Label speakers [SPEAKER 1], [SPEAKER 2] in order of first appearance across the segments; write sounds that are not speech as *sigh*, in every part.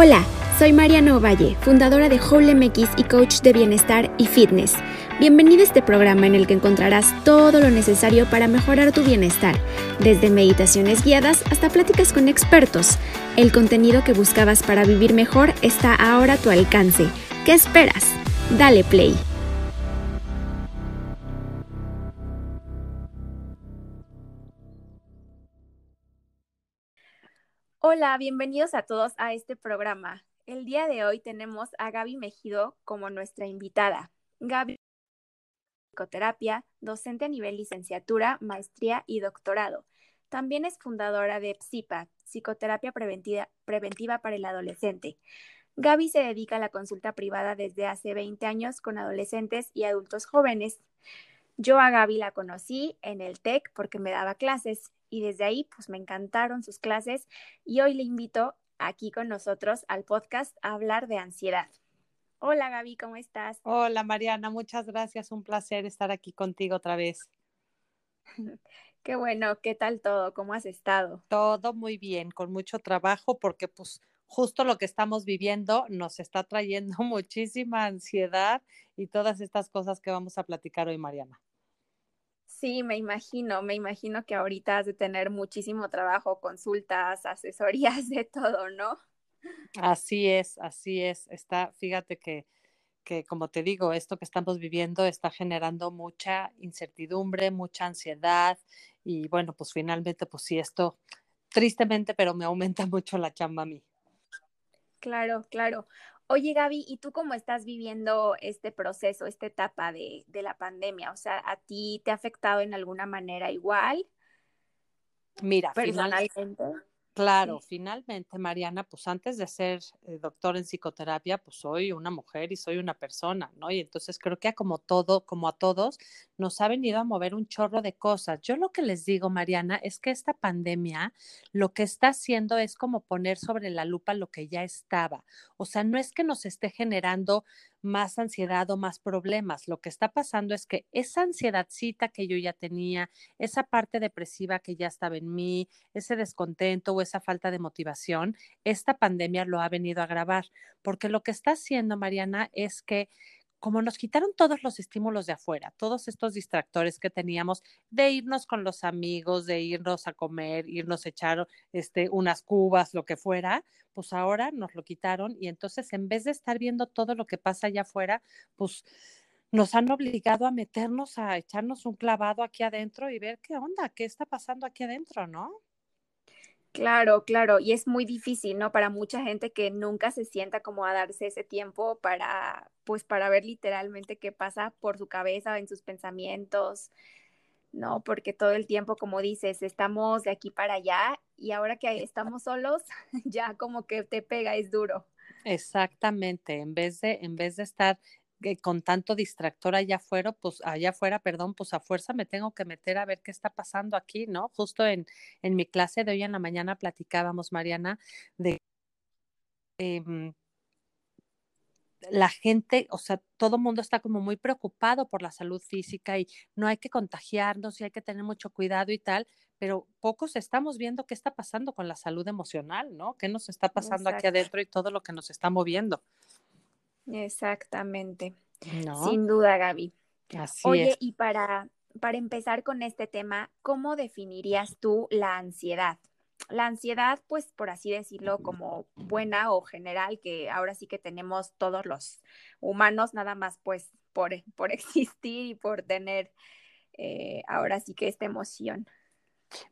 [SPEAKER 1] Hola, soy Mariana Ovalle, fundadora de Whole MX y coach de bienestar y fitness. Bienvenido a este programa en el que encontrarás todo lo necesario para mejorar tu bienestar, desde meditaciones guiadas hasta pláticas con expertos. El contenido que buscabas para vivir mejor está ahora a tu alcance. ¿Qué esperas? Dale play. Hola, bienvenidos a todos a este programa. El día de hoy tenemos a Gaby Mejido como nuestra invitada. Gaby psicoterapia, docente a nivel licenciatura, maestría y doctorado. También es fundadora de PSIPA, Psicoterapia Preventiva, Preventiva para el Adolescente. Gaby se dedica a la consulta privada desde hace 20 años con adolescentes y adultos jóvenes. Yo a Gaby la conocí en el TEC porque me daba clases y desde ahí pues me encantaron sus clases y hoy le invito aquí con nosotros al podcast a hablar de ansiedad. Hola Gaby, ¿cómo estás?
[SPEAKER 2] Hola Mariana, muchas gracias, un placer estar aquí contigo otra vez. *laughs*
[SPEAKER 1] Qué bueno, ¿qué tal todo? ¿Cómo has estado?
[SPEAKER 2] Todo muy bien, con mucho trabajo porque pues justo lo que estamos viviendo nos está trayendo *laughs* muchísima ansiedad y todas estas cosas que vamos a platicar hoy, Mariana.
[SPEAKER 1] Sí, me imagino, me imagino que ahorita has de tener muchísimo trabajo, consultas, asesorías, de todo, ¿no?
[SPEAKER 2] Así es, así es. Está, fíjate que, que como te digo, esto que estamos viviendo está generando mucha incertidumbre, mucha ansiedad y bueno, pues finalmente, pues sí, esto tristemente, pero me aumenta *laughs* mucho la chamba a mí.
[SPEAKER 1] Claro, claro. Oye, Gaby, ¿y tú cómo estás viviendo este proceso, esta etapa de, de, la pandemia? O sea, ¿a ti te ha afectado en alguna manera igual?
[SPEAKER 2] Mira, personalmente. Claro, finalmente, Mariana, pues antes de ser eh, doctor en psicoterapia, pues soy una mujer y soy una persona, ¿no? Y entonces creo que a como todo, como a todos, nos ha venido a mover un chorro de cosas. Yo lo que les digo, Mariana, es que esta pandemia lo que está haciendo es como poner sobre la lupa lo que ya estaba. O sea, no es que nos esté generando más ansiedad o más problemas. Lo que está pasando es que esa ansiedadcita que yo ya tenía, esa parte depresiva que ya estaba en mí, ese descontento o esa falta de motivación, esta pandemia lo ha venido a agravar, porque lo que está haciendo, Mariana, es que como nos quitaron todos los estímulos de afuera, todos estos distractores que teníamos de irnos con los amigos, de irnos a comer, irnos a echar este, unas cubas, lo que fuera, pues ahora nos lo quitaron y entonces en vez de estar viendo todo lo que pasa allá afuera, pues nos han obligado a meternos a echarnos un clavado aquí adentro y ver qué onda, qué está pasando aquí adentro, ¿no?
[SPEAKER 1] Claro, claro, y es muy difícil, ¿no? Para mucha gente que nunca se sienta como a darse ese tiempo para, pues, para ver literalmente qué pasa por su cabeza, en sus pensamientos, ¿no? Porque todo el tiempo, como dices, estamos de aquí para allá y ahora que estamos solos, *laughs* ya como que te pega, es duro.
[SPEAKER 2] Exactamente, en vez de, en vez de estar con tanto distractor allá afuera, pues allá afuera, perdón, pues a fuerza me tengo que meter a ver qué está pasando aquí, ¿no? Justo en, en mi clase de hoy en la mañana platicábamos, Mariana, de eh, la gente, o sea, todo el mundo está como muy preocupado por la salud física y no hay que contagiarnos y hay que tener mucho cuidado y tal, pero pocos estamos viendo qué está pasando con la salud emocional, ¿no? ¿Qué nos está pasando Exacto. aquí adentro y todo lo que nos está moviendo?
[SPEAKER 1] Exactamente. ¿No? Sin duda, Gaby.
[SPEAKER 2] Así
[SPEAKER 1] Oye,
[SPEAKER 2] es.
[SPEAKER 1] y para, para empezar con este tema, ¿cómo definirías tú la ansiedad? La ansiedad, pues por así decirlo, como buena o general, que ahora sí que tenemos todos los humanos, nada más pues por, *laughs* por existir y por tener eh, ahora sí que esta emoción.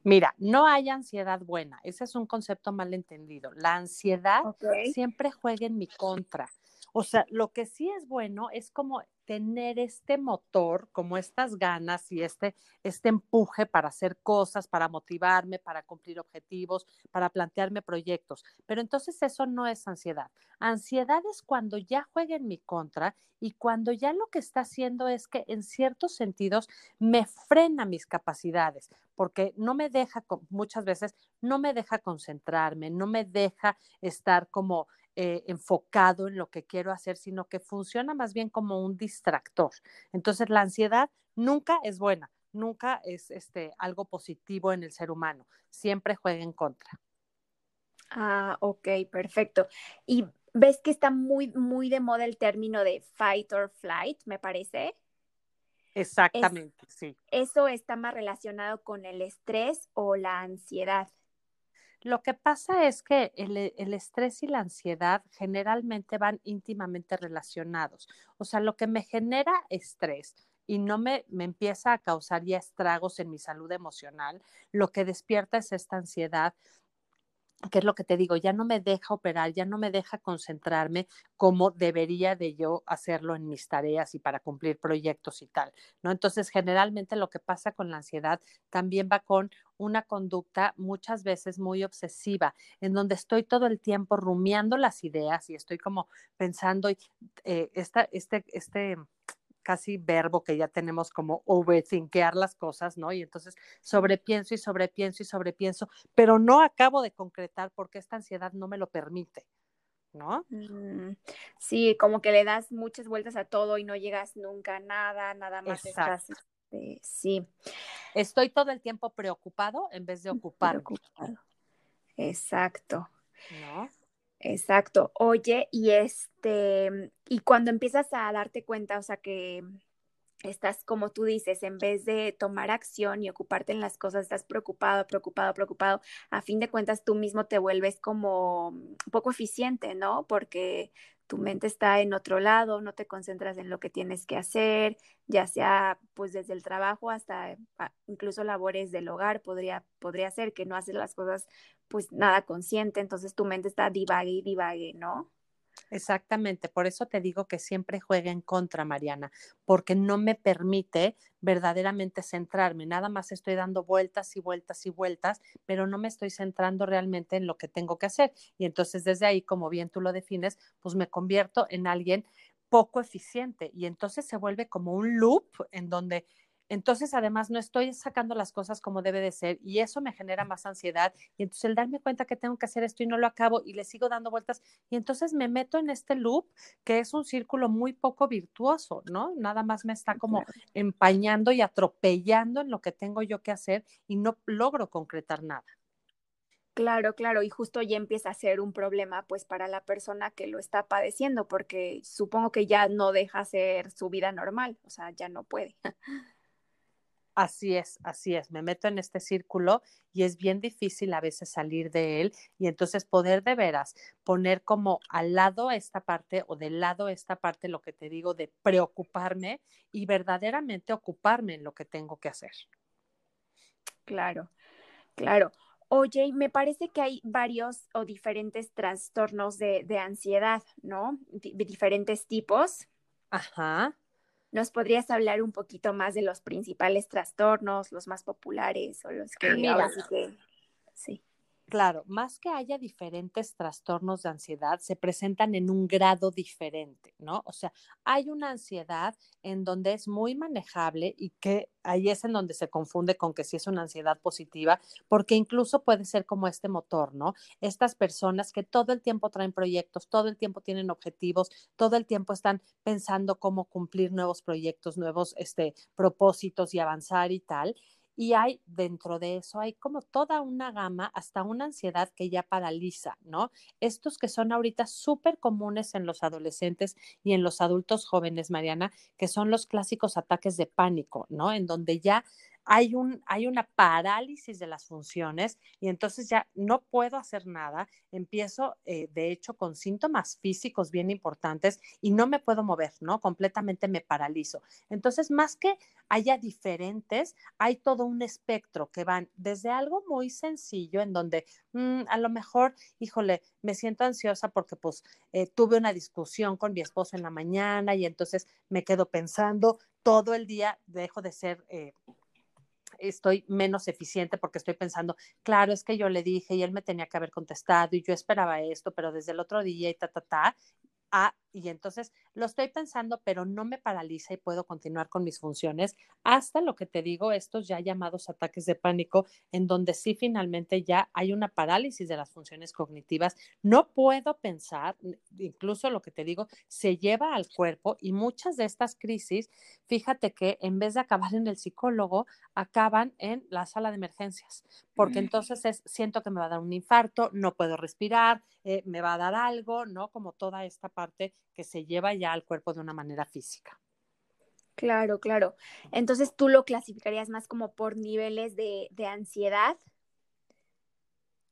[SPEAKER 2] Mira, no hay ansiedad buena, ese es un concepto mal entendido. La ansiedad
[SPEAKER 1] okay.
[SPEAKER 2] siempre juega en mi contra. O sea, lo que sí es bueno es como tener este motor, como estas ganas y este, este empuje para hacer cosas, para motivarme, para cumplir objetivos, para plantearme proyectos. Pero entonces eso no es ansiedad. Ansiedad es cuando ya juega en mi contra y cuando ya lo que está haciendo es que en ciertos sentidos me frena mis capacidades, porque no me deja, muchas veces, no me deja concentrarme, no me deja estar como eh, enfocado en lo que quiero hacer, sino que funciona más bien como un distractor. Entonces, la ansiedad nunca es buena, nunca es este, algo positivo en el ser humano, siempre juega en contra.
[SPEAKER 1] Ah, ok, perfecto. Y ves que está muy, muy de moda el término de fight or flight, me parece.
[SPEAKER 2] Exactamente, sí.
[SPEAKER 1] ¿Eso está más relacionado con el estrés o la ansiedad?
[SPEAKER 2] Lo que pasa es que el, el, estrés y la ansiedad generalmente van íntimamente relacionados. O sea, lo que me genera estrés y no me, me empieza a causar ya estragos en mi salud emocional, lo que despierta es esta ansiedad que es lo que te digo, ya no me deja operar, ya no me deja concentrarme como debería de yo hacerlo en mis tareas y para cumplir proyectos y tal, ¿no? Entonces, generalmente lo que pasa con la ansiedad también va con una conducta muchas veces muy obsesiva, en donde estoy todo el tiempo rumiando las ideas y estoy como pensando, eh, esta, este, este casi verbo que ya tenemos como overthinkear las cosas, ¿no? Y entonces sobrepienso y sobrepienso y sobrepienso, pero no acabo de concretar porque esta ansiedad no me lo permite. ¿No?
[SPEAKER 1] Mm, sí, como que le das muchas vueltas a todo y no llegas nunca a nada, nada más estás, este, sí.
[SPEAKER 2] Estoy todo el tiempo preocupado en vez de ocuparme.
[SPEAKER 1] Preocupado. Exacto. ¿No? Exacto. Oye, y este, y cuando empiezas a darte cuenta, o sea, que estás, como tú dices, en vez de tomar acción y ocuparte en las cosas, estás preocupado, preocupado, preocupado, a fin de cuentas tú mismo te vuelves como un poco eficiente, ¿no? Porque tu mente está en otro lado, no te concentras en lo que tienes que hacer, ya sea pues desde el trabajo hasta ah, incluso labores del hogar, podría, podría ser que no haces las cosas pues nada consciente, entonces tu mente está divague y divague, ¿no?
[SPEAKER 2] Exactamente, por eso te digo que siempre juega en contra, Mariana, porque no me permite verdaderamente centrarme, nada más estoy dando vueltas y vueltas y vueltas, pero no me estoy centrando realmente en lo que tengo que hacer. Y entonces desde ahí, como bien tú lo defines, pues me convierto en alguien poco eficiente y entonces se vuelve como un loop en donde entonces, además, no estoy sacando las cosas como debe de ser y eso me genera más ansiedad. Y entonces el darme cuenta que tengo que hacer esto y no lo acabo y le sigo dando vueltas y entonces me meto en este loop que es un círculo muy poco virtuoso, ¿no? Nada más me está como empañando y atropellando en lo que tengo yo que hacer y no logro concretar nada.
[SPEAKER 1] Claro, claro, y justo ya empieza a ser un problema pues para la persona que lo está padeciendo, porque supongo que ya no deja ser su vida normal, o sea, ya no puede.
[SPEAKER 2] Así es, así es. Me meto en este círculo y es bien difícil a veces salir de él y entonces poder de veras poner como al lado esta parte o del lado esta parte, lo que te digo, de preocuparme y verdaderamente ocuparme en lo que tengo que hacer.
[SPEAKER 1] Claro, claro. Oye, me parece que hay varios o diferentes trastornos de, de ansiedad, ¿no? diferentes tipos.
[SPEAKER 2] Ajá.
[SPEAKER 1] ¿Nos podrías hablar un poquito más de los principales trastornos, los más populares o los que
[SPEAKER 2] Mira, sí Claro, más que haya diferentes trastornos de ansiedad, se presentan en un grado diferente, ¿no? O sea, hay una ansiedad en donde es muy manejable y que ahí es en donde se confunde con que si es una ansiedad positiva, porque incluso puede ser como este motor, ¿no? Estas personas que todo el tiempo traen proyectos, todo el tiempo tienen objetivos, todo el tiempo están pensando cómo cumplir nuevos proyectos, nuevos este, propósitos y avanzar y tal y hay dentro de eso, hay como toda una gama, hasta una ansiedad que ya paraliza, ¿no? Estos que son ahorita súper comunes en los adolescentes y en los adultos jóvenes, Mariana, que son los clásicos ataques de pánico, ¿no? En donde ya hay, un, hay una parálisis de las funciones y entonces ya no puedo hacer nada. Empiezo, eh, de hecho, con síntomas físicos bien importantes y no me puedo mover, ¿no? Completamente me paralizo. Entonces, más que haya diferentes, hay todo un espectro que van desde algo muy sencillo en donde mm, a lo mejor, híjole, me siento ansiosa porque pues eh, tuve una discusión con mi esposo en la mañana y entonces me quedo pensando todo el día, dejo de ser... Eh, estoy menos eficiente porque estoy pensando, claro, es que yo le dije y él me tenía que haber contestado y yo esperaba esto, pero desde el otro día y ta, ta, ta, ah, y entonces lo estoy pensando, pero no me paraliza y puedo continuar con mis funciones hasta lo que te digo, estos ya llamados ataques de pánico, en donde sí finalmente ya hay una parálisis de las funciones cognitivas. No puedo pensar, incluso lo que te digo, se lleva al cuerpo y muchas de estas crisis, fíjate que en vez de acabar en el psicólogo, acaban en la sala de emergencias, porque entonces es, siento que me va a dar un infarto, no puedo respirar, eh, me va a dar algo, ¿no? Como toda esta parte que se lleva ya al cuerpo de una manera física.
[SPEAKER 1] Claro, claro. Entonces tú lo clasificarías más como por niveles de, de ansiedad.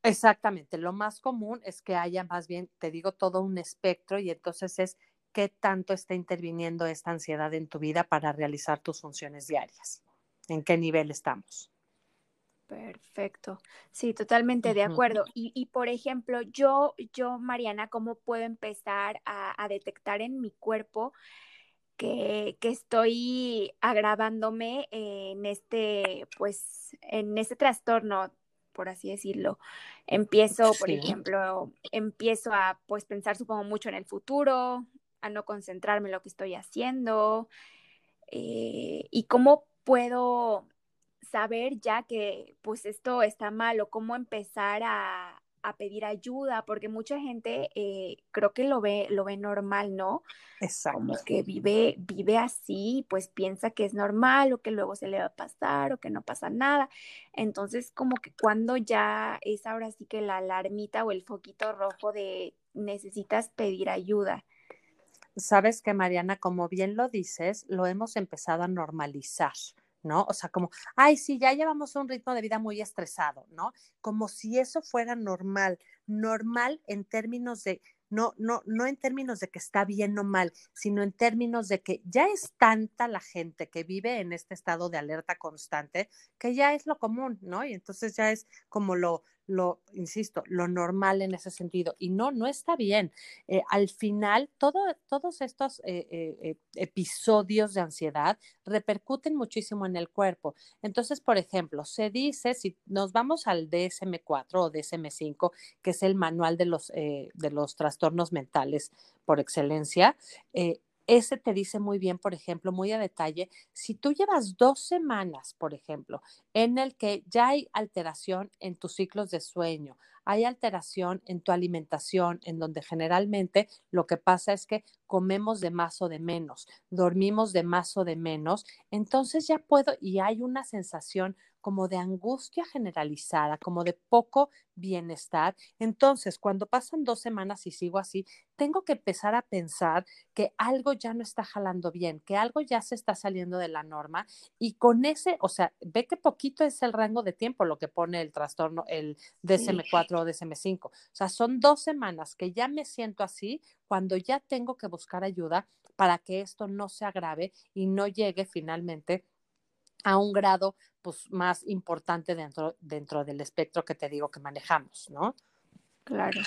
[SPEAKER 2] Exactamente, lo más común es que haya más bien, te digo, todo un espectro y entonces es qué tanto está interviniendo esta ansiedad en tu vida para realizar tus funciones diarias. ¿En qué nivel estamos?
[SPEAKER 1] Perfecto. Sí, totalmente de acuerdo. Y, y, por ejemplo, yo, yo, Mariana, ¿cómo puedo empezar a, a detectar en mi cuerpo que, que, estoy agravándome en este, pues, en este trastorno por así decirlo. Empiezo, por ejemplo, empiezo a pues pensar supongo mucho en el futuro, a no concentrarme en lo que estoy haciendo eh, y cómo puedo saber ya que pues esto está mal o cómo empezar a, a pedir ayuda, porque mucha gente eh, creo que lo ve, lo ve normal, ¿no? Exacto. Como que vive, vive así, pues piensa que es normal o que luego se le va a pasar o que no pasa nada. Entonces, como que cuando ya es ahora sí que la alarmita o el foquito rojo de necesitas pedir ayuda.
[SPEAKER 2] Sabes que, Mariana, como bien lo dices, lo hemos empezado a normalizar. ¿No? O sea, como, ay, sí, ya llevamos un ritmo de vida muy estresado, ¿no? Como si eso fuera normal, normal en términos de, no, no, no en términos de que está bien o mal, sino en términos de que ya es tanta la gente que vive en este estado de alerta constante que ya es lo común, ¿no? Y entonces ya es como lo, lo, insisto, lo normal en ese sentido. Y no, no está bien. Eh, al final, todo, todos estos eh, eh, episodios de ansiedad repercuten muchísimo en el cuerpo. Entonces, por ejemplo, se dice, si nos vamos al DSM4 o DSM5, que es el manual de los, de los trastornos mentales por excelencia, ese te dice muy bien, por ejemplo, muy a detalle, si tú llevas dos semanas, por ejemplo, en el que ya hay alteración en tus ciclos de sueño, hay alteración en tu alimentación, en donde generalmente lo que pasa es que comemos de más o de menos, dormimos de más o de menos, entonces ya puedo y hay una sensación como de angustia generalizada, como de poco bienestar. Entonces, cuando pasan dos semanas y sigo así, tengo que empezar a pensar que algo ya no está jalando bien, que algo ya se está saliendo de la norma y con ese, o sea, ve que poquito es el rango de tiempo lo que pone el trastorno, el DSM4 o DSM5. O sea, son dos semanas que ya me siento así cuando ya tengo que buscar ayuda para que esto no se agrave y no llegue finalmente a un grado pues, más importante dentro, dentro del espectro que te digo que manejamos, ¿no?
[SPEAKER 1] Claro.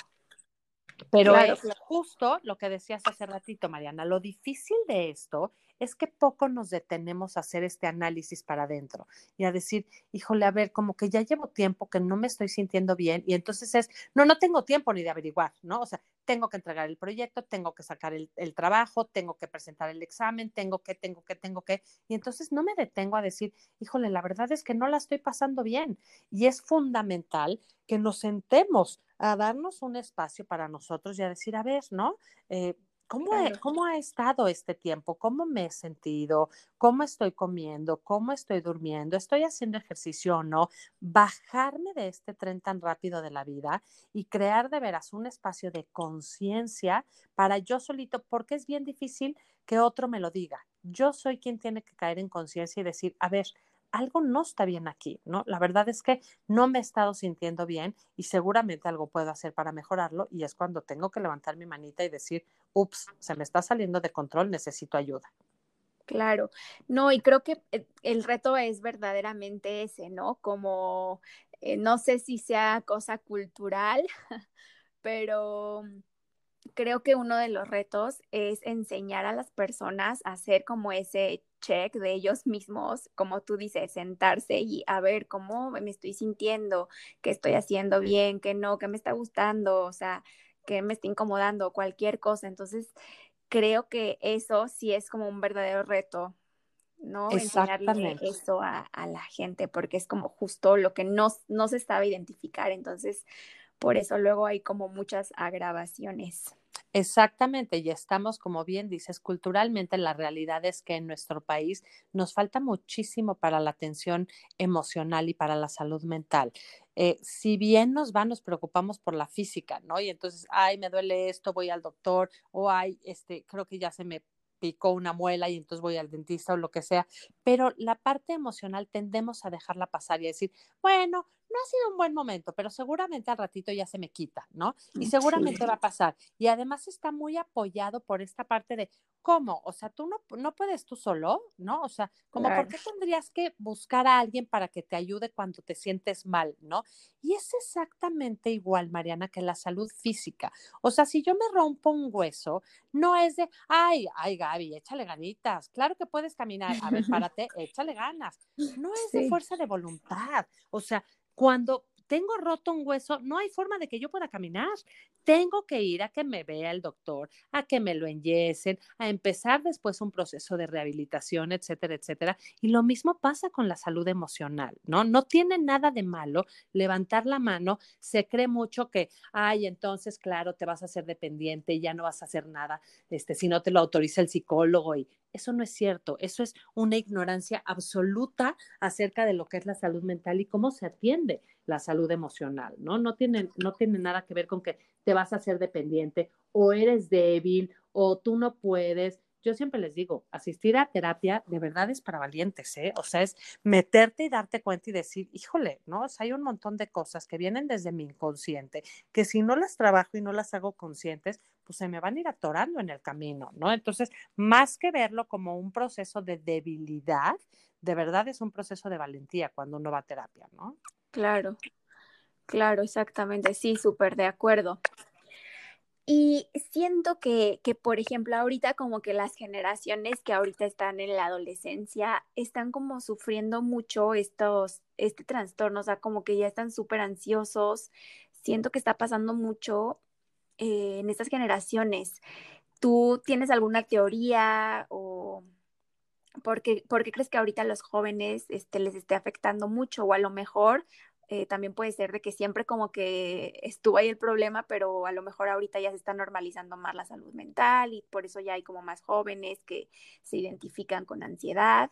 [SPEAKER 2] Pero es justo lo que decías hace ratito, Mariana, lo difícil de esto es que poco nos detenemos a hacer este análisis para adentro y a decir, híjole, a ver, como que ya llevo tiempo que no me estoy sintiendo bien y entonces es, no, no tengo tiempo ni de averiguar, ¿no? O sea, tengo que entregar el proyecto, tengo que sacar el, trabajo, tengo que presentar el examen, tengo que, tengo que, tengo que, y entonces no me detengo a decir, híjole, la verdad es que no la estoy pasando bien y es fundamental que nos sentemos a darnos un espacio para nosotros y a decir, a ver, ¿no? Eh, ¿Cómo, ¿Cómo, ha estado este tiempo? ¿Cómo me he sentido? ¿Cómo estoy comiendo? ¿Cómo estoy durmiendo? ¿Estoy haciendo ejercicio o no? Bajarme de este tren tan rápido de la vida y crear de veras un espacio de conciencia para yo solito, porque es bien difícil que otro me lo diga. Yo soy quien tiene que caer en conciencia y decir, a ver, algo no está bien aquí, ¿no? La verdad es que no me he estado sintiendo bien y seguramente algo puedo hacer para mejorarlo y es cuando tengo que levantar mi manita y decir, ups, se me está saliendo de control, necesito ayuda.
[SPEAKER 1] Claro, no, y creo que eh, el reto es verdaderamente ese, ¿no? Como, eh, no sé si sea cosa cultural, *laughs* pero creo que uno de los retos es enseñar a las personas a hacer como ese check de ellos mismos, como tú dices, sentarse y a ver cómo me estoy sintiendo, qué estoy haciendo bien, qué no, qué me está gustando, o sea, qué me está incomodando, cualquier cosa. Entonces, creo que eso sí es como un verdadero reto, ¿no? Enseñarle eso a, a, la gente, porque es como justo lo que no, no se estaba identificar. Entonces, por eso luego hay como muchas agravaciones.
[SPEAKER 2] Exactamente, y estamos, como bien dices, culturalmente la realidad es que en nuestro país nos falta muchísimo para la atención emocional y para la salud mental. eh, si bien nos va, nos preocupamos por la física, ¿no? Y entonces, ay, me duele esto, voy al doctor, o ay, este, creo que ya se me picó una muela y entonces voy al dentista o lo que sea, pero la parte emocional tendemos a dejarla pasar y a decir, bueno, no ha sido un buen momento, pero seguramente al ratito ya se me quita, ¿no? Y mm, seguramente va a pasar. Y además está muy apoyado por esta parte de, ¿cómo? O sea, tú no, no puedes tú solo, ¿no? O sea, como, ¿por qué tendrías que buscar a alguien para que te ayude cuando te sientes mal, ¿no? Y es exactamente igual, Mariana, que la salud física. O sea, si yo me rompo un hueso, no es de, ay, ay, Gaby, échale ganitas. Claro que puedes caminar. A ver, *laughs* párate, échale ganas. No es de fuerza de voluntad. O sea, cuando tengo roto un hueso, no hay forma de que yo pueda caminar. Tengo que ir a que me vea el doctor, a que me lo enyesen, a empezar después un proceso de rehabilitación, etcétera, etcétera. Y lo mismo pasa con la salud emocional, ¿no? No tiene nada de malo levantar la mano. Se cree mucho que, ay, entonces, claro, te vas a hacer dependiente y ya no vas a hacer nada, este, si no te lo autoriza el psicólogo y eso no es cierto, eso es una ignorancia absoluta acerca de lo que es la salud mental y cómo se atiende la salud emocional, ¿no? No tiene, no tiene nada que ver con que te vas a hacer dependiente o eres débil o tú no puedes yo siempre les digo, asistir a terapia de verdad es para valientes, ¿eh? O sea, es meterte y darte cuenta y decir, híjole, ¿no? Hay un montón de cosas que vienen desde mi inconsciente, que si no las trabajo y no las hago conscientes, pues se me van a ir atorando en el camino, ¿no? Entonces, más que verlo como un proceso de debilidad, de verdad es un proceso de valentía cuando uno va a terapia, ¿no?
[SPEAKER 1] Claro, claro, exactamente, sí, súper de acuerdo. Y siento que, que, por ejemplo, ahorita como que las generaciones que ahorita están en la adolescencia están como sufriendo mucho estos, este trastorno, o sea, como que ya están súper ansiosos. Siento que está pasando mucho eh, en estas generaciones. ¿Tú tienes alguna teoría o por qué, por qué crees que ahorita a los jóvenes este, les esté afectando mucho? O a lo mejor eh, también puede ser de que siempre como que estuvo ahí el problema, pero a lo mejor ahorita ya se está normalizando más la salud mental y por eso ya hay como más jóvenes que se identifican con ansiedad.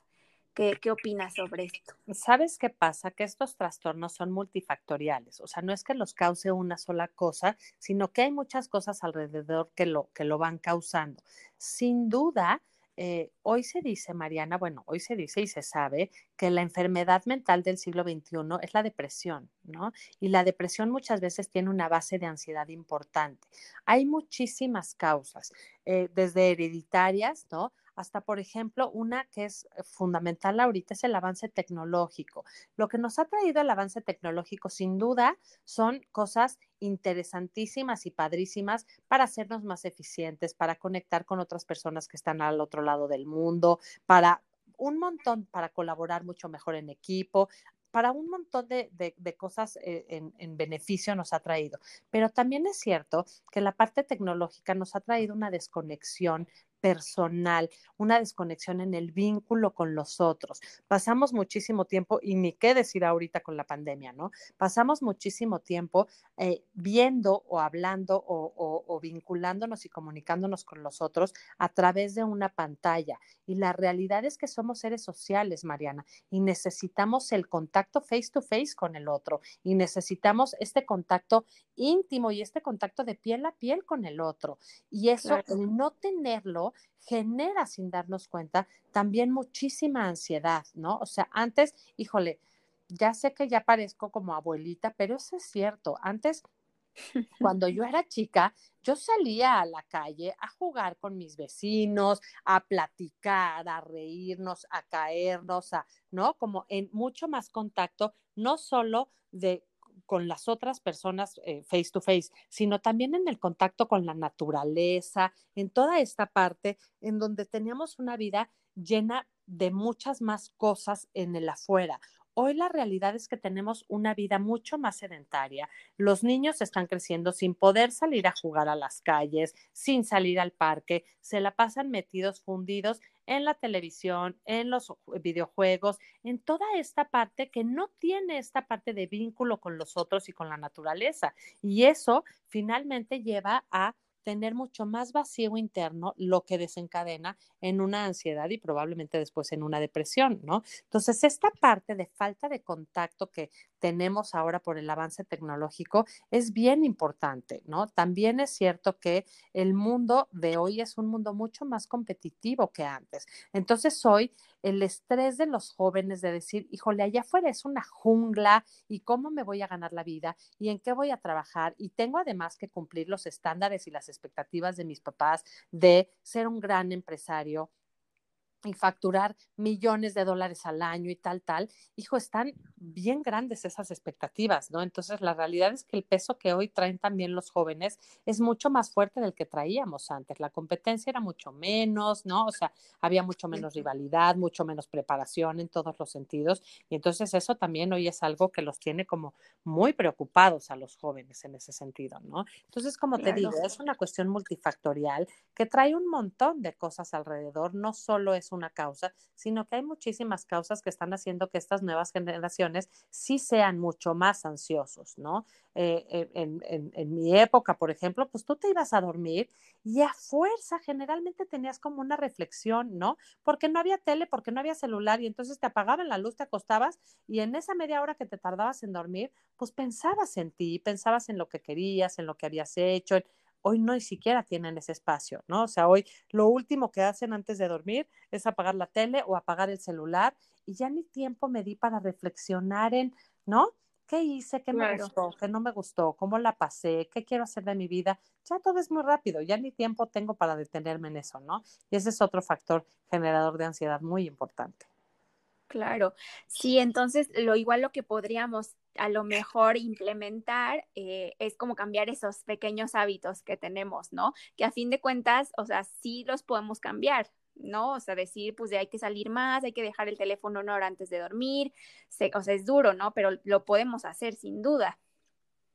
[SPEAKER 1] ¿Qué, ¿Qué, opinas sobre esto?
[SPEAKER 2] ¿Sabes qué pasa? Que estos trastornos son multifactoriales, o sea, no es que los cause una sola cosa, sino que hay muchas cosas alrededor que lo, que lo van causando. Sin duda, eh, hoy se dice, Mariana, bueno, hoy se dice y se sabe que la enfermedad mental del siglo XXI es la depresión, ¿no? Y la depresión muchas veces tiene una base de ansiedad importante. Hay muchísimas causas, eh, desde hereditarias, ¿no? Hasta, por ejemplo, una que es eh, fundamental ahorita es el avance tecnológico. Lo que nos ha traído el avance tecnológico, sin duda, son cosas interesantísimas y padrísimas para hacernos más eficientes, para conectar con otras personas que están al otro lado del mundo, para un montón para colaborar mucho mejor en equipo, para un montón de, cosas eh, en, en, beneficio nos ha traído. Pero también es cierto que la parte tecnológica nos ha traído una desconexión personal, una desconexión en el vínculo con los otros. Pasamos muchísimo tiempo, y ni qué decir ahorita con la pandemia, ¿no? Pasamos muchísimo tiempo eh, viendo o hablando o, o vinculándonos y comunicándonos con los otros a través de una pantalla. Y la realidad es que somos seres sociales, Mariana, y necesitamos el contacto face to face con el otro, y necesitamos este contacto íntimo y este contacto de piel a piel con el otro. Y eso, el no tenerlo, genera sin darnos cuenta también muchísima ansiedad, ¿no? O sea, antes, híjole, ya sé que ya parezco como abuelita, pero eso es cierto. Antes, *laughs* cuando yo era chica, yo salía a la calle a jugar con mis vecinos, a platicar, a reírnos, a caernos, a, ¿no? Como en mucho más contacto, no solo de con las otras personas eh, face to face, sino también en el contacto con la naturaleza, en toda esta parte en donde teníamos una vida llena de muchas más cosas en el afuera. Hoy la realidad es que tenemos una vida mucho más sedentaria. Los niños están creciendo sin poder salir a jugar a las calles, sin salir al parque, se la pasan metidos, fundidos en la televisión, en los videojuegos, en toda esta parte que no tiene esta parte de vínculo con los otros y con la naturaleza. Y eso finalmente lleva a tener mucho más vacío interno, lo que desencadena en una ansiedad y probablemente después en una depresión, ¿no? Entonces, esta parte de falta de contacto que tenemos ahora por el avance tecnológico es bien importante, ¿no? También es cierto que el mundo de hoy es un mundo mucho más competitivo que antes. Entonces, hoy el estrés de los jóvenes de decir, híjole, allá afuera es una jungla y cómo me voy a ganar la vida y en qué voy a trabajar y tengo además que cumplir los estándares y las expectativas de mis papás de ser un gran empresario, y facturar millones de dólares al año y tal, tal, hijo, están bien grandes esas expectativas, ¿no? Entonces, la realidad es que el peso que hoy traen también los jóvenes es mucho más fuerte del que traíamos antes. La competencia era mucho menos, ¿no? O sea, había mucho menos rivalidad, mucho menos preparación en todos los sentidos. Y entonces eso también hoy es algo que los tiene como muy preocupados a los jóvenes en ese sentido, ¿no? Entonces, como te digo, es una cuestión multifactorial que trae un montón de cosas alrededor, no solo es una causa, sino que hay muchísimas causas que están haciendo que estas nuevas generaciones sí sean mucho más ansiosos, ¿no? Eh, eh, en, mi época, por ejemplo, pues tú te ibas a dormir y a fuerza generalmente tenías como una reflexión, ¿no? Porque no había tele, porque no había celular y entonces te apagaban la luz, te acostabas y en esa media hora que te tardabas en dormir, pues pensabas en ti, pensabas en lo que querías, en lo que habías hecho, hoy no ni siquiera tienen ese espacio, ¿no? O sea, hoy lo último que hacen antes de dormir es apagar la tele o apagar el celular y ya ni tiempo me di para reflexionar en, ¿no? ¿Qué hice? ¿Qué me gustó? ¿Qué no me gustó? ¿Cómo la pasé? ¿Qué quiero hacer de mi vida? Ya todo es muy rápido, ya ni tiempo tengo para detenerme en eso, ¿no? Y ese es otro factor generador de ansiedad muy importante.
[SPEAKER 1] Claro, sí, entonces lo igual lo que podríamos a lo mejor implementar eh, es como cambiar esos pequeños hábitos que tenemos, ¿no? Que a fin de cuentas, o sea, sí los podemos cambiar, ¿no? O sea, decir, pues de hay que salir más, hay que dejar el teléfono una hora antes de dormir, o sea, es duro, ¿no? Pero lo podemos hacer sin duda.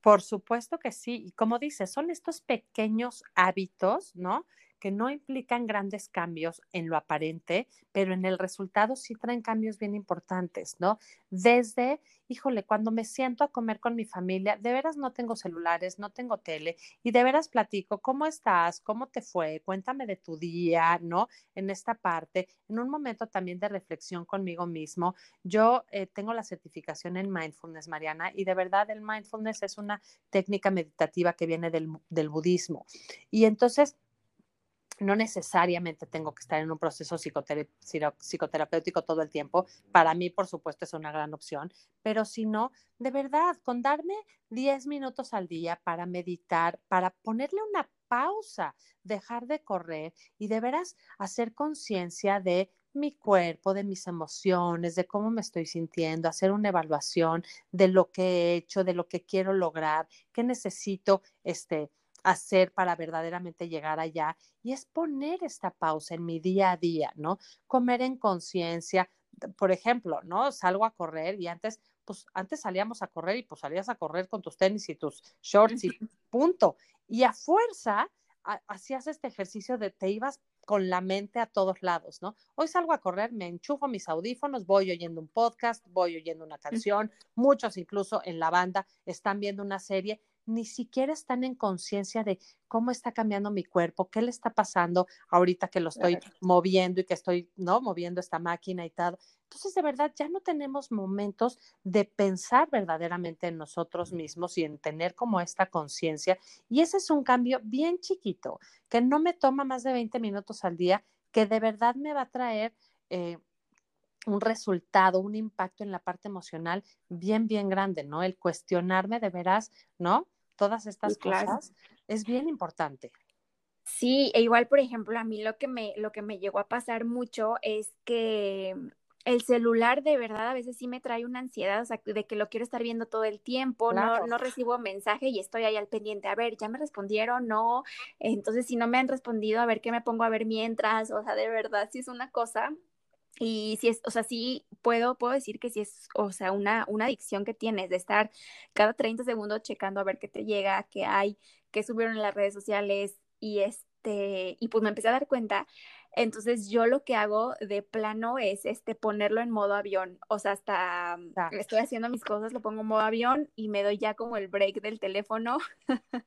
[SPEAKER 2] Por supuesto que sí. Y como dices, son estos pequeños hábitos, ¿no? Que no implican grandes cambios en lo aparente, pero en el resultado sí traen cambios bien importantes, ¿no? Desde, híjole, cuando me siento a comer con mi familia, de veras no tengo celulares, no tengo tele y de veras platico, ¿cómo estás? ¿Cómo te fue? Cuéntame de tu día, ¿no? En esta parte, en un momento también de reflexión conmigo mismo. Yo eh, tengo la certificación en mindfulness, Mariana, y de verdad el mindfulness es una técnica meditativa que viene del, del budismo. Y entonces, no necesariamente tengo que estar en un proceso psicoterapéutico todo el tiempo. Para mí, por supuesto, es una gran opción, pero si no, de verdad, con darme 10 minutos al día para meditar, para ponerle una pausa, dejar de correr y de veras hacer conciencia de mi cuerpo, de mis emociones, de cómo me estoy sintiendo, hacer una evaluación de lo que he hecho, de lo que quiero lograr, qué necesito, este, hacer para verdaderamente llegar allá y es poner esta pausa en mi día a día, ¿no? Comer en conciencia, por ejemplo, ¿no? Salgo a correr y antes, pues antes salíamos a correr y pues salías a correr con tus tenis y tus shorts y punto. Y a fuerza hacías este ejercicio de te ibas con la mente a todos lados, ¿no? Hoy salgo a correr, me enchufo mis audífonos, voy oyendo un podcast, voy oyendo una canción, muchos incluso en la banda están viendo una serie ni siquiera están en conciencia de cómo está cambiando mi cuerpo, qué le está pasando ahorita que lo estoy moviendo y que estoy, ¿no? Moviendo esta máquina y tal. Entonces, de verdad, ya no tenemos momentos de pensar verdaderamente en nosotros mismos y en tener como esta conciencia. Y ese es un cambio bien chiquito, que no me toma más de 20 minutos al día, que de verdad me va a traer... Eh, un resultado, un impacto en la parte emocional bien, bien grande, ¿no? El cuestionarme de veras, ¿no? Todas estas cosas es bien importante.
[SPEAKER 1] Sí, e igual, por ejemplo, a mí lo que me, lo que me llegó a pasar mucho es que el celular de verdad a veces sí me trae una ansiedad, o sea, de que lo quiero estar viendo todo el tiempo, no, no recibo mensaje y estoy ahí al pendiente, a ver, ya me respondieron, no, entonces si no me han respondido, a ver qué me pongo a ver mientras, o sea, de verdad sí es una cosa y si es, o sea, sí puedo, puedo decir que sí es, o sea, una, una adicción que tienes de estar cada 30 segundos checando a ver qué te llega, qué hay, qué subieron en las redes sociales y este, y pues me empecé a dar cuenta. Entonces yo lo que hago de plano es este ponerlo en modo avión, o sea, hasta mm, estoy haciendo mis cosas, lo pongo en modo avión y me doy ya como el break del teléfono, *laughs*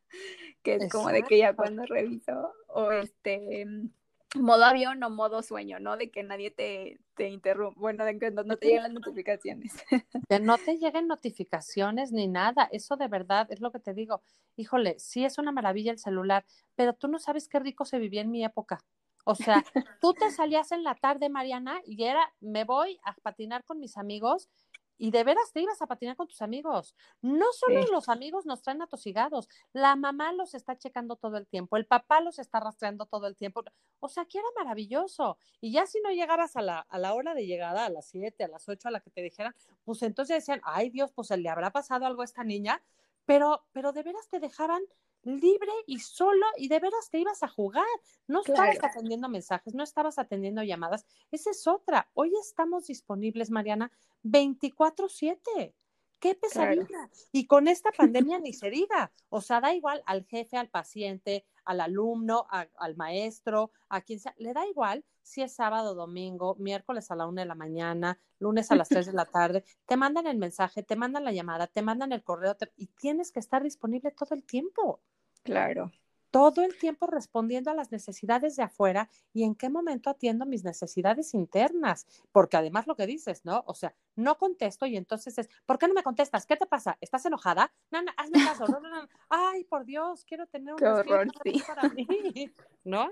[SPEAKER 1] que es como de que ya cuando reviso o este mm, modo avión o modo sueño, ¿no? De que nadie te, te interrumpa, bueno, de que no, te lleguen las notificaciones. *laughs*
[SPEAKER 2] Que no te lleguen notificaciones ni nada, eso de verdad es lo que te digo. Híjole, sí es una maravilla el celular, pero tú no sabes qué rico se vivía en mi época. O sea, *laughs* tú te salías en la tarde, Mariana, y era, me voy a patinar con mis amigos y de veras te ibas a patinar con tus amigos. No solo los amigos nos traen atosigados, la mamá los está checando todo el tiempo, el papá los está rastreando todo el tiempo. O sea, que era maravilloso. Y ya si no llegabas a la, a la hora de llegada, a las siete, a las ocho, a la que te dijeran, pues entonces decían, ay Dios, pues le habrá pasado algo a esta niña, pero, pero de veras te dejaban libre y solo y de veras te ibas a jugar. No estabas atendiendo mensajes, no estabas atendiendo llamadas. Esa es otra. Hoy estamos disponibles, Mariana, 24/7. Qué pesadilla. Y con esta pandemia ni se diga. O sea, da igual al jefe, al paciente, al alumno, al maestro, a quien sea. Le da igual si es sábado, domingo, miércoles a la una de la mañana, lunes a las tres de la tarde. Te mandan el mensaje, te mandan la llamada, te mandan el correo y tienes que estar disponible todo el tiempo.
[SPEAKER 1] Claro.
[SPEAKER 2] Todo el tiempo respondiendo a las necesidades de afuera y en qué momento atiendo mis necesidades internas. Porque además lo que dices, ¿no? O sea, no contesto y entonces es, ¿por qué no me contestas? ¿Qué te pasa? ¿Estás enojada? Nana, hazme caso. No, no, no. Ay, por Dios, quiero tener un
[SPEAKER 1] qué horror, sí.
[SPEAKER 2] para mí. *laughs* ¿No?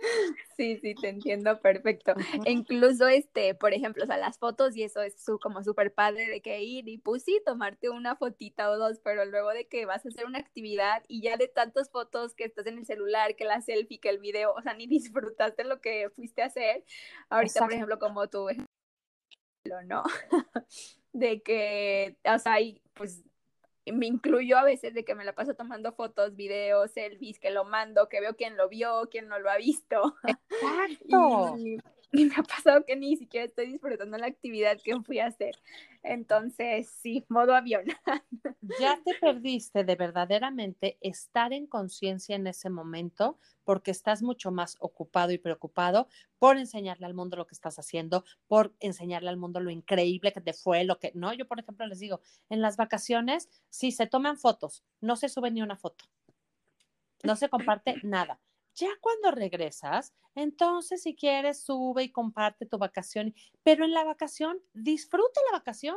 [SPEAKER 1] Sí, sí, te entiendo perfecto. incluso, este, por ejemplo, o sea, las fotos y eso es su, como súper padre de que ir y pues sí, tomarte una fotita o dos, pero luego de que vas a hacer una actividad y ya de tantas fotos que estás en el celular, que la selfie, que el video, o sea, ni *laughs* disfrutaste lo que fuiste a hacer. Ahorita, por ejemplo, como tú, ¿no? *laughs* de que, o sea, y pues me incluyo a veces de que me la paso tomando fotos, videos, selfies, que lo mando, que veo quién lo vio, quién no lo ha visto. *laughs*
[SPEAKER 2] Exacto.
[SPEAKER 1] y, me ha pasado que ni siquiera estoy disfrutando la actividad que fui a hacer. Entonces, sí, modo avión. *laughs*
[SPEAKER 2] ya te perdiste de verdaderamente estar en conciencia en ese momento porque estás mucho más ocupado y preocupado por enseñarle al mundo lo que estás haciendo, por enseñarle al mundo lo increíble que te fue, lo que, no, yo por ejemplo les digo, en las vacaciones, si se toman fotos, no se sube ni una foto, no se comparte nada ya cuando regresas, entonces si quieres, sube y comparte tu vacación, pero en la vacación, disfruta la vacación.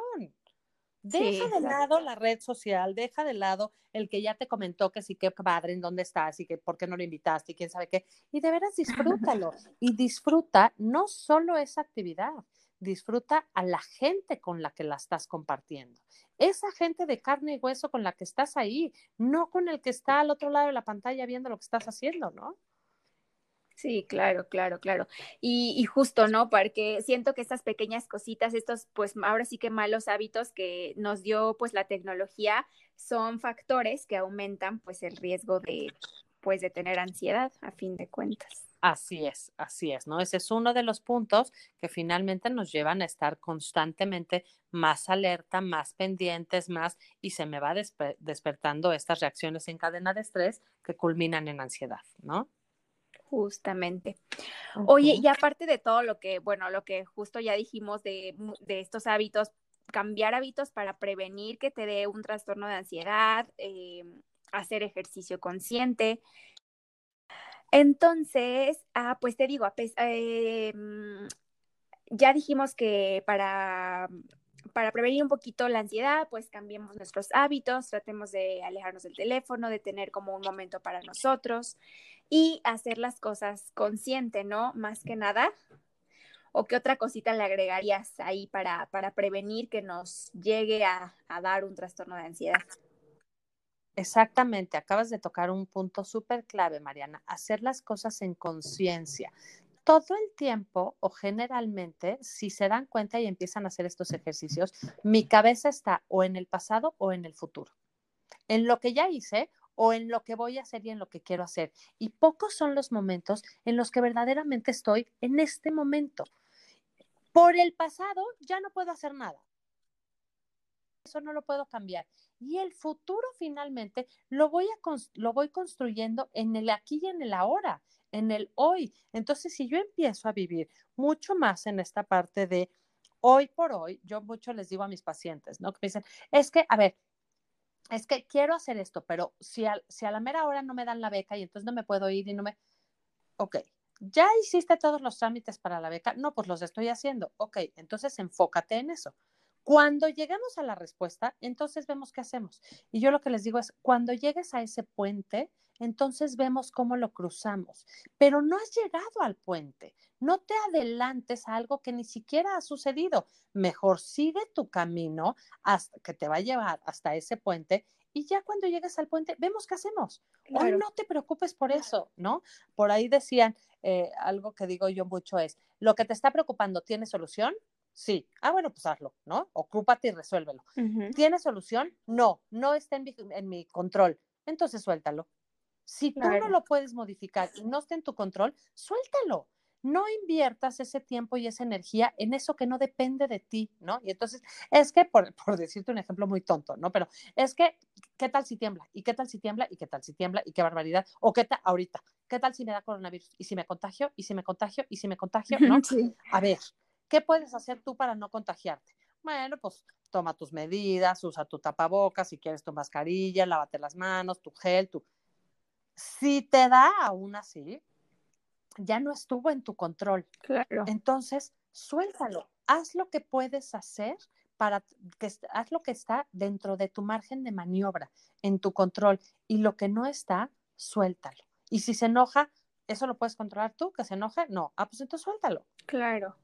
[SPEAKER 2] Deja de lado la red social, deja de lado el que ya te comentó que sí, que padre, en dónde estás y que por qué no lo invitaste y quién sabe qué. Y de veras disfrútalo. *laughs* y disfruta no solo esa actividad, disfruta a la gente con la que la estás compartiendo. Esa gente de carne y hueso con la que estás ahí, no con el que está al otro lado de la pantalla viendo lo que estás haciendo, ¿no?
[SPEAKER 1] Sí, claro, claro, claro. Y, justo, ¿no? Porque siento que estas pequeñas cositas, estos, pues ahora sí que malos hábitos que nos dio pues la tecnología, son factores que aumentan pues el riesgo de, pues de tener ansiedad, a fin de cuentas.
[SPEAKER 2] Así es, así es, ¿no? Ese es uno de los puntos que finalmente nos llevan a estar constantemente más alerta, más pendientes, más, y se me va despertando estas reacciones en cadena de estrés que culminan en ansiedad, ¿no?
[SPEAKER 1] Justamente. Oye, y aparte de todo lo que, bueno, lo que justo ya dijimos de, estos hábitos, cambiar hábitos para prevenir que te dé un trastorno de ansiedad, eh, hacer ejercicio consciente. Entonces, ah, pues te digo, eh, mm, ya dijimos que para para prevenir un poquito la ansiedad, pues cambiemos nuestros hábitos, tratemos de alejarnos del teléfono, de tener como un momento para nosotros y hacer las cosas consciente, ¿no? Más que nada. ¿O qué otra cosita le agregarías ahí para, para prevenir que nos llegue a, a dar un trastorno de ansiedad?
[SPEAKER 2] Exactamente, acabas de tocar un punto súper clave, Mariana, hacer las cosas en conciencia todo el tiempo o generalmente, si se dan cuenta y empiezan a hacer estos ejercicios, mi cabeza está o en el pasado o en el futuro, en lo que ya hice o en lo que voy a hacer y en lo que quiero hacer. Y pocos son los momentos en los que verdaderamente estoy en este momento. Por el pasado ya no puedo hacer nada. Eso no lo puedo cambiar. Y el futuro finalmente lo voy, a, lo voy construyendo en el aquí y en el ahora, en el hoy. Entonces, si yo empiezo a vivir mucho más en esta parte de hoy por hoy, yo mucho les digo a mis pacientes, ¿no? Que me dicen, es que, a ver, es que quiero hacer esto, pero si a, si a la mera hora no me dan la beca y entonces no me puedo ir y no me... Ok, ¿ya hiciste todos los trámites para la beca? No, pues los estoy haciendo. Ok, entonces enfócate en eso. Cuando llegamos a la respuesta, entonces vemos qué hacemos. Y yo lo que les digo es, cuando llegues a ese puente, entonces vemos cómo lo cruzamos. Pero no has llegado al puente. No te adelantes a algo que ni siquiera ha sucedido. Mejor sigue tu camino hasta que te va a llevar hasta ese puente y ya cuando llegues al puente, vemos qué hacemos. No te preocupes por eso, ¿no? Por ahí decían, eh, algo que digo yo mucho es, lo que te está preocupando, ¿tiene solución? Sí. Ah, bueno, pues hazlo, ¿no? Ocúpate y resuélvelo. ¿Tiene solución? No, no está en mi, control. Entonces suéltalo. Si tú no lo puedes modificar y no está en tu control, suéltalo. No inviertas ese tiempo y esa energía en eso que no depende de ti, ¿no? Y entonces, es que, por, por decirte un ejemplo muy tonto, ¿no? Pero es que, ¿qué tal si tiembla? ¿Y qué tal si tiembla? ¿Y qué tal si tiembla? ¿Y qué barbaridad? ¿O qué tal ahorita? ¿Qué tal si me da coronavirus? ¿Y si me contagio? ¿Y si me contagio? ¿Y si me contagio? ¿No? *laughs* A ver, ¿Qué puedes hacer tú para no contagiarte? Bueno, pues toma tus medidas, usa tu tapabocas, si quieres tu mascarilla, lávate las manos, tu gel, tu... Si te da aún así, ya no estuvo en tu control. Claro. Entonces, suéltalo. Haz lo que puedes hacer para que haz lo que está dentro de tu margen de maniobra, en tu control, y lo que no está, suéltalo. Y si se enoja, ¿eso lo puedes controlar tú? ¿Que se enoje? No. Ah, pues entonces suéltalo.
[SPEAKER 1] Claro.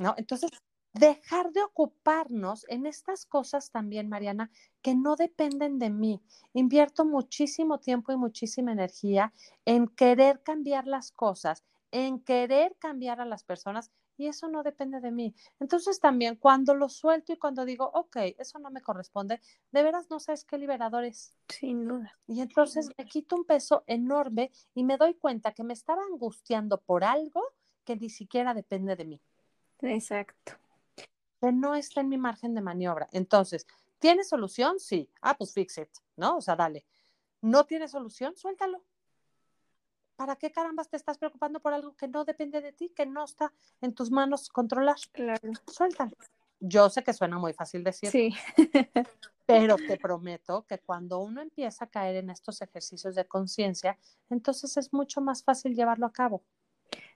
[SPEAKER 2] ¿No? Entonces, dejar de ocuparnos en estas cosas también, Mariana, que no dependen de mí. Invierto muchísimo tiempo y muchísima energía en querer cambiar las cosas, en querer cambiar a las personas y eso no depende de mí. Entonces también cuando lo suelto y cuando digo, ok, eso no me corresponde, de veras no sabes qué liberador es.
[SPEAKER 1] Sin duda.
[SPEAKER 2] Y entonces me quito un peso enorme y me doy cuenta que me estaba angustiando por algo que ni siquiera depende de mí.
[SPEAKER 1] Exacto.
[SPEAKER 2] Que no está en mi margen de maniobra. Entonces, ¿tiene solución? Sí. Ah, pues fix it, ¿no? O sea, dale. ¿No tiene solución? Suéltalo. ¿Para qué carambas te estás preocupando por algo que no depende de ti, que no está en tus manos controlar?
[SPEAKER 1] Claro.
[SPEAKER 2] Suéltalo. Yo sé que suena muy fácil decir.
[SPEAKER 1] Sí. *laughs*
[SPEAKER 2] pero te prometo que cuando uno empieza a caer en estos ejercicios de conciencia, entonces es mucho más fácil llevarlo a cabo.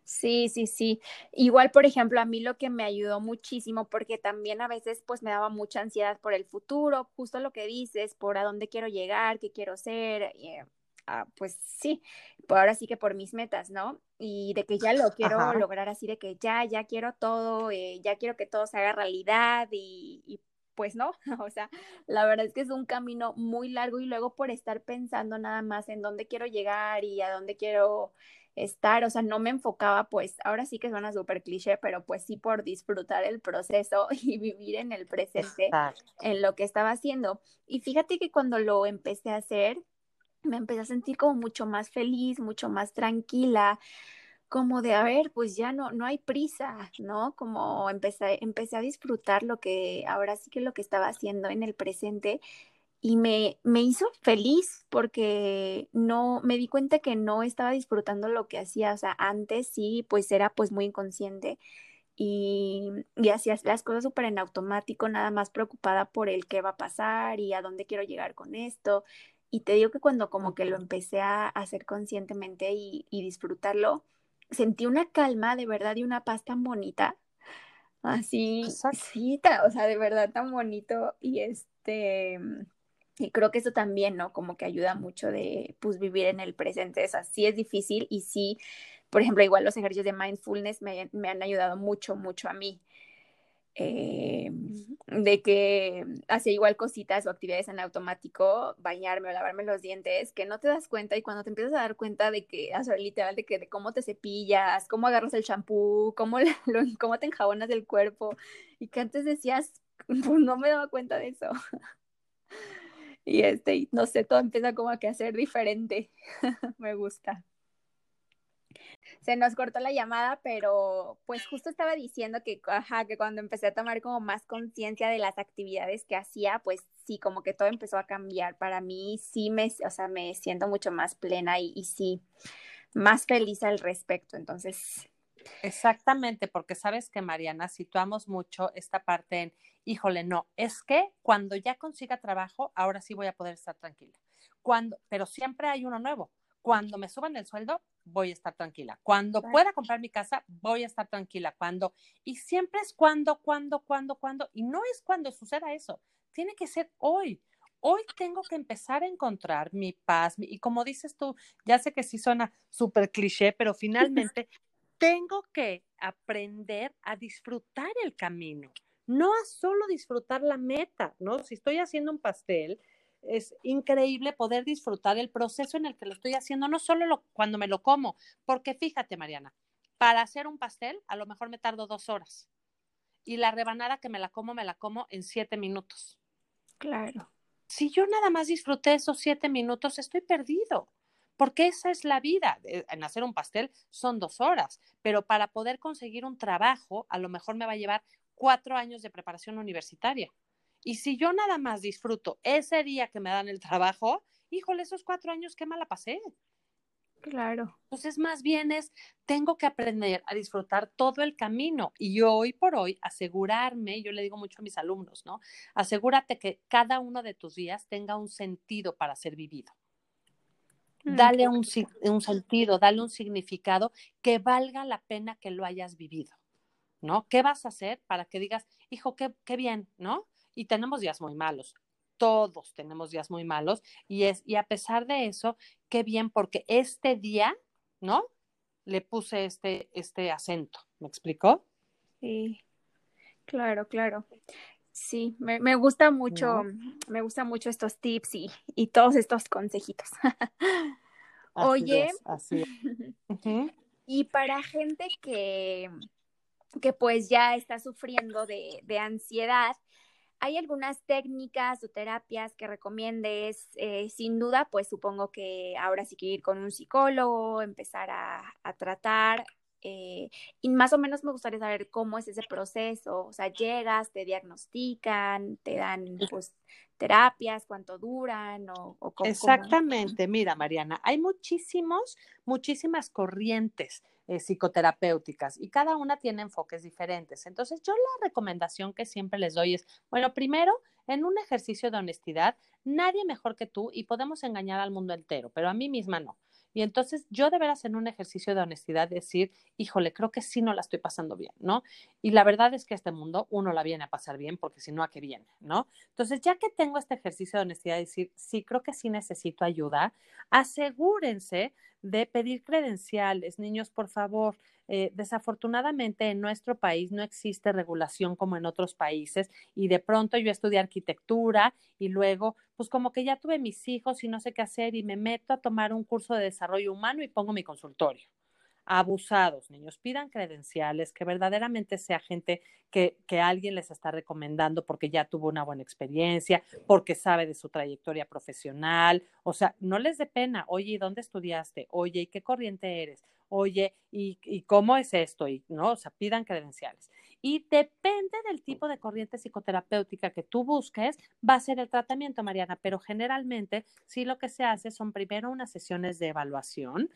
[SPEAKER 1] Sí, sí, sí. Igual, por ejemplo, a mí lo que me ayudó muchísimo, porque también a veces pues me daba mucha ansiedad por el futuro, justo lo que dices, por a dónde quiero llegar, qué quiero ser, eh, ah, pues sí, por ahora sí que por mis metas, ¿no? Y de que ya lo quiero lograr así, de que ya, ya quiero todo, eh, ya quiero que todo se haga realidad y, y pues no, *laughs* o sea, la verdad es que es un camino muy largo y luego por estar pensando nada más en dónde quiero llegar y a dónde quiero estar, o sea, no me enfocaba, pues, ahora sí que suena súper cliché, pero pues sí por disfrutar el proceso *laughs* y vivir en el presente, en lo que estaba haciendo. Y fíjate que cuando lo empecé a hacer, me empecé a sentir como mucho más feliz, mucho más tranquila, como de, a ver, pues ya no, no hay prisa, ¿no? Como empecé, empecé a disfrutar lo que, ahora sí que lo que estaba haciendo en el presente y me, me hizo feliz porque no me di cuenta que no estaba disfrutando lo que hacía, o sea, antes sí, pues era pues muy inconsciente y, y hacía las cosas súper en automático, nada más preocupada por el qué va a pasar y a dónde quiero llegar con esto. Y te digo que cuando como que lo empecé a hacer conscientemente y, y disfrutarlo, sentí una calma de verdad y una paz tan bonita. Así, sí, o sea, de verdad tan bonito. Y este, y creo que eso también, ¿no? Como que ayuda mucho de, pues, vivir en el presente. O sea, sí es difícil y sí, por ejemplo, igual los ejercicios de mindfulness me, me han ayudado mucho, mucho a mí. Eh, de que hacía igual cositas o actividades en automático, bañarme o lavarme los dientes, que no te das cuenta y cuando te empiezas a dar cuenta de que, o sea, literal, de que de cómo te cepillas, cómo agarras el champú, cómo, *laughs* cómo te enjabonas el cuerpo y que antes decías, *laughs* pues no me daba cuenta de eso. Y este, no sé, todo empieza como a que hacer diferente. *laughs* Me gusta. Se nos cortó la llamada, pero pues justo estaba diciendo que, ajá, que cuando empecé a tomar como más conciencia de las actividades que hacía, pues sí, como que todo empezó a cambiar. Para mí sí me, o sea, me siento mucho más plena y, y sí, más feliz al respecto. Entonces,
[SPEAKER 2] Exactamente, porque sabes que Mariana, situamos mucho esta parte en, híjole, no, es que cuando ya consiga trabajo, ahora sí voy a poder estar tranquila. Cuando, pero siempre hay uno nuevo. Cuando me suban el sueldo, voy a estar tranquila. Cuando pueda comprar mi casa, voy a estar tranquila. Cuando, y siempre es cuando, cuando, cuando, cuando, y no es cuando suceda eso. Tiene que ser hoy. Hoy tengo que empezar a encontrar mi paz. y como dices tú, ya sé que sí suena súper cliché, pero *laughs* finalmente tengo que aprender a disfrutar el camino, no a solo disfrutar la meta, ¿no? Si estoy haciendo un pastel, es increíble poder disfrutar el proceso en el que lo estoy haciendo, no solo cuando me lo como, porque fíjate, Mariana, para hacer un pastel a lo mejor me tardo dos horas y la rebanada que me la como, me la como en siete minutos.
[SPEAKER 1] Claro.
[SPEAKER 2] Si yo nada más disfruté esos siete minutos, estoy perdido porque esa es la vida. Eh, en hacer un pastel son dos horas, pero para poder conseguir un trabajo, a lo mejor me va a llevar cuatro años de preparación universitaria. Y si yo nada más disfruto ese día que me dan el trabajo, híjole, esos cuatro años, qué mala pasé.
[SPEAKER 1] Claro.
[SPEAKER 2] Entonces, más bien es, tengo que aprender a disfrutar todo el camino y hoy por hoy asegurarme, yo le digo mucho a mis alumnos, ¿no? Asegúrate que cada uno de tus días tenga un sentido para ser vivido. Mm, dale un, un, sentido, dale un significado que valga la pena que lo hayas vivido, ¿no? ¿Qué vas a hacer para que digas, hijo, qué, qué bien, ¿no? Y tenemos días muy malos, todos tenemos días muy malos, y, es, y a pesar de eso, qué bien, porque este día, ¿no? Le puse este, este acento, ¿me explicó?
[SPEAKER 1] Sí, claro, claro. Sí, me, me gusta mucho, me gusta mucho estos tips y, y todos estos consejitos. *laughs* Oye,
[SPEAKER 2] así *laughs*
[SPEAKER 1] y para gente que, que pues ya está sufriendo de, de ansiedad, ¿hay algunas técnicas o terapias que recomiendes? Eh, sin duda, pues supongo que ahora sí que ir con un psicólogo, empezar a, a tratar. Eh, y más o menos me gustaría saber cómo es ese proceso, o sea, llegas, te diagnostican, te dan pues terapias, cuánto duran o, cómo.
[SPEAKER 2] Exactamente, mira Mariana, hay muchísimos, muchísimas corrientes eh, psicoterapéuticas y cada una tiene enfoques diferentes. Entonces yo la recomendación que siempre les doy es, bueno, primero, en un ejercicio de honestidad, nadie mejor que tú y podemos engañar al mundo entero, pero a mí misma no. Y entonces yo de veras en un ejercicio de honestidad decir, híjole, creo que sí no la estoy pasando bien, ¿no? Y la verdad es que este mundo uno la viene a pasar bien porque si no, ¿a qué viene, no? Entonces, ya que tengo este ejercicio de honestidad, decir, sí, creo que sí necesito ayuda, asegúrense de pedir credenciales. Niños, por favor, eh, desafortunadamente en nuestro país no existe regulación como en otros países y de pronto yo estudié arquitectura y luego pues como que ya tuve mis hijos y no sé qué hacer y me meto a tomar un curso de desarrollo humano y pongo mi consultorio abusados, niños. Pidan credenciales, que verdaderamente sea gente que, que, alguien les está recomendando porque ya tuvo una buena experiencia, porque sabe de su trayectoria profesional. O sea, no les dé pena. Oye, ¿y dónde estudiaste? Oye, ¿y qué corriente eres? Oye, ¿y, y cómo es esto? Y, ¿no? O sea, pidan credenciales. Y depende del tipo de corriente psicoterapéutica que tú busques, va a ser el tratamiento, Mariana, pero generalmente sí lo que se hace son primero unas sesiones de evaluación,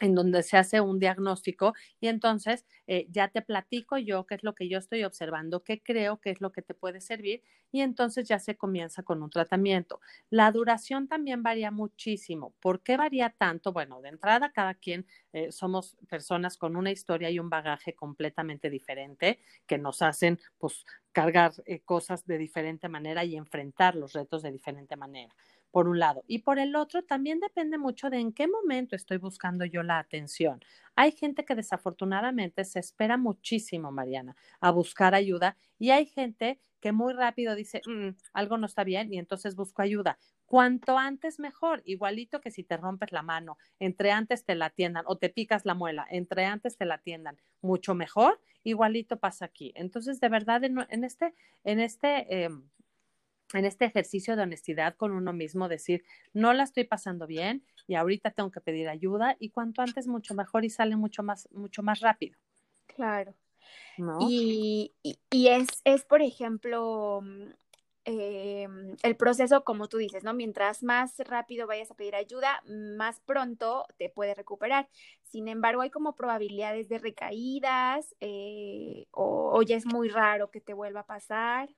[SPEAKER 2] en donde se hace un diagnóstico y entonces eh, ya te platico yo qué es lo que yo estoy observando, qué creo que es lo que te puede servir y entonces ya se comienza con un tratamiento. La duración también varía muchísimo. ¿Por qué varía tanto? Bueno, de entrada cada quien eh, somos personas con una historia y un bagaje completamente diferente que nos hacen pues cargar eh, cosas de diferente manera y enfrentar los retos de diferente manera por un lado. Y por el otro, también depende mucho de en qué momento estoy buscando yo la atención. Hay gente que desafortunadamente se espera muchísimo, Mariana, a buscar ayuda y hay gente que muy rápido dice, mm, algo no está bien y entonces busco ayuda. Cuanto antes mejor, igualito que si te rompes la mano, entre antes te la atiendan o te picas la muela, entre antes te la atiendan, mucho mejor, igualito pasa aquí. Entonces, de verdad, en, este, en este, em, en este ejercicio de honestidad con uno mismo, decir, no la estoy pasando bien y ahorita tengo que pedir ayuda y cuanto antes mucho mejor y sale mucho más, mucho más rápido.
[SPEAKER 1] Claro. Y, y, es, es, por ejemplo, eh, el proceso, como tú dices, ¿no? Mientras más rápido vayas a pedir ayuda, más pronto te puedes recuperar. Sin embargo, hay como probabilidades de recaídas eh, o, o, ya es muy raro que te vuelva a pasar.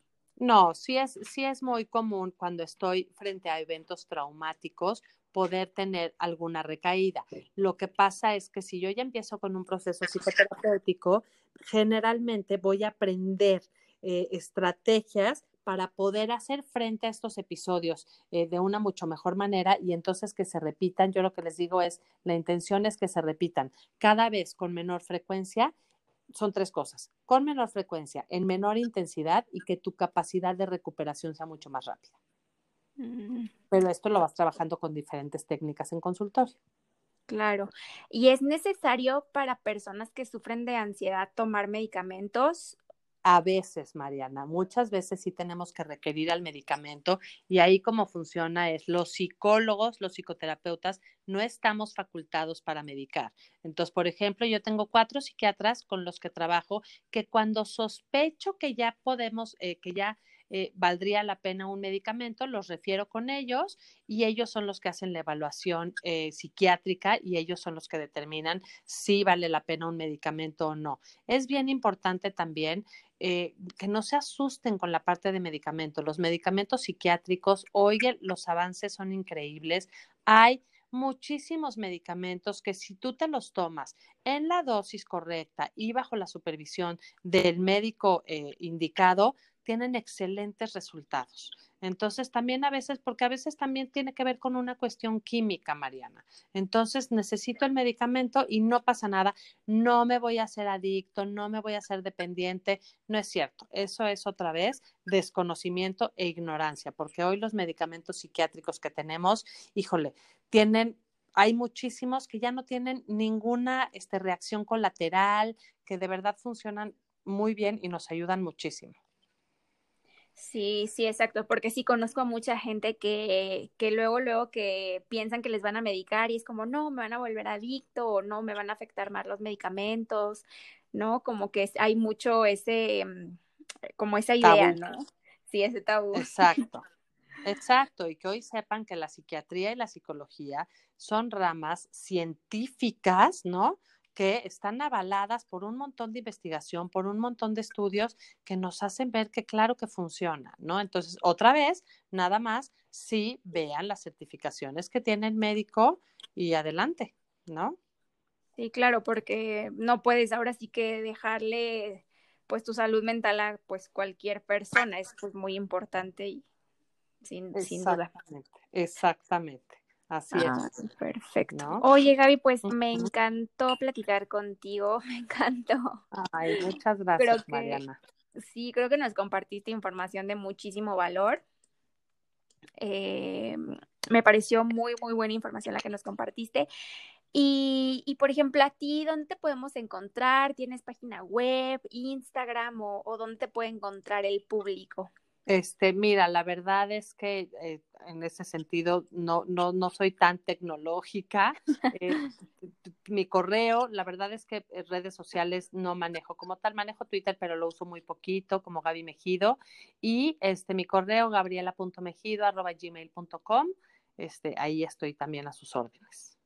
[SPEAKER 2] No, sí es, sí es muy común cuando estoy frente a eventos traumáticos poder tener alguna recaída. Lo que pasa es que si yo ya empiezo con un proceso psicoterapéutico, generalmente voy a aprender eh, estrategias para poder hacer frente a estos episodios eh, de una mucho mejor manera y entonces que se repitan. Yo lo que les digo es, la intención es que se repitan cada vez con menor frecuencia son tres cosas, con menor frecuencia, en menor intensidad y que tu capacidad de recuperación sea mucho más rápida. Mm. Pero esto lo vas trabajando con diferentes técnicas en consultorio.
[SPEAKER 1] Claro. ¿Y es necesario para personas que sufren de ansiedad tomar medicamentos
[SPEAKER 2] a veces, Mariana, muchas veces sí tenemos que requerir al medicamento y ahí cómo funciona es los psicólogos, los psicoterapeutas, no estamos facultados para medicar. Entonces, por ejemplo, yo tengo cuatro psiquiatras con los que trabajo que cuando sospecho que ya podemos, eh, que ya eh, valdría la pena un medicamento, los refiero con ellos y ellos son los que hacen la evaluación eh, psiquiátrica y ellos son los que determinan si vale la pena un medicamento o no. Es bien importante también eh, que no se asusten con la parte de medicamentos. Los medicamentos psiquiátricos, oye, los avances son increíbles. Hay muchísimos medicamentos que si tú te los tomas en la dosis correcta y bajo la supervisión del médico indicado, tienen excelentes resultados. Entonces, también a veces, porque a veces también tiene que ver con una cuestión química, Mariana. Entonces, necesito el medicamento y no pasa nada, no me voy a hacer adicto, no me voy a hacer dependiente. No es cierto. Eso es otra vez desconocimiento e ignorancia, porque hoy los medicamentos psiquiátricos que tenemos, híjole, tienen hay muchísimos que ya no tienen ninguna este, reacción colateral, que de verdad funcionan muy bien y nos ayudan muchísimo.
[SPEAKER 1] Sí, sí, exacto, porque sí conozco a mucha gente que, que luego, luego que piensan que les van a medicar y es como, no, me van a volver adicto o no, me van a afectar más los medicamentos, ¿no? Como que hay mucho ese, mm, como esa idea, ¿no? Sí, ese tabú. *laughs*
[SPEAKER 2] Exacto. Exacto, y que hoy sepan que la psiquiatría y la psicología son ramas científicas, ¿no? Que están avaladas por un montón de investigación, por un montón de estudios que nos hacen ver que claro que funciona, ¿no? Entonces, otra vez, nada más, sí vean las certificaciones que tiene el médico y adelante, ¿no?
[SPEAKER 1] Sí, claro, porque no puedes ahora sí que dejarle pues tu salud mental a pues cualquier persona, es pues muy importante y sin, sin duda.
[SPEAKER 2] Exactamente. Así es. Ah,
[SPEAKER 1] perfecto. Oye, Gaby, pues me encantó platicar contigo, *laughs* me encantó.
[SPEAKER 2] Ay, muchas gracias, Mariana.
[SPEAKER 1] Sí, creo que nos compartiste información de muchísimo valor. Eh, me pareció muy, muy buena información la que nos compartiste. Y, y, por ejemplo, a ti, ¿dónde te podemos encontrar? ¿Tienes página web, Instagram o, o dónde te puede encontrar el público?
[SPEAKER 2] Este, mira, la verdad es que eh, en ese sentido no, no, no soy tan tecnológica. *laughs* Eh, mi correo, la verdad es que redes sociales no manejo como tal, manejo Twitter, pero lo uso muy poquito, como Gaby Mejido. Y este, mi correo, gabriela.mejido.gmail.com. Este, ahí estoy también a sus órdenes.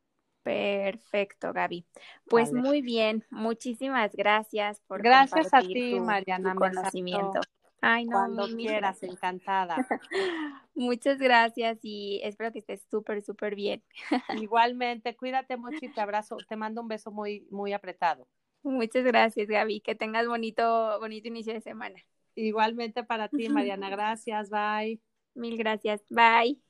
[SPEAKER 1] Perfecto, Gaby. Pues muy bien, muchísimas gracias
[SPEAKER 2] por Gracias a ti, Mariana.
[SPEAKER 1] conocimiento. Ay, no,
[SPEAKER 2] Cuando quieras, encantada. *laughs*
[SPEAKER 1] Muchas gracias y espero que estés súper, súper bien.
[SPEAKER 2] Igualmente, cuídate mucho y te abrazo, te mando un beso muy, muy apretado.
[SPEAKER 1] Muchas gracias, Gaby. Que tengas bonito, bonito inicio de semana.
[SPEAKER 2] Igualmente para ti, Mariana. Gracias. Bye.
[SPEAKER 1] Mil gracias. Bye.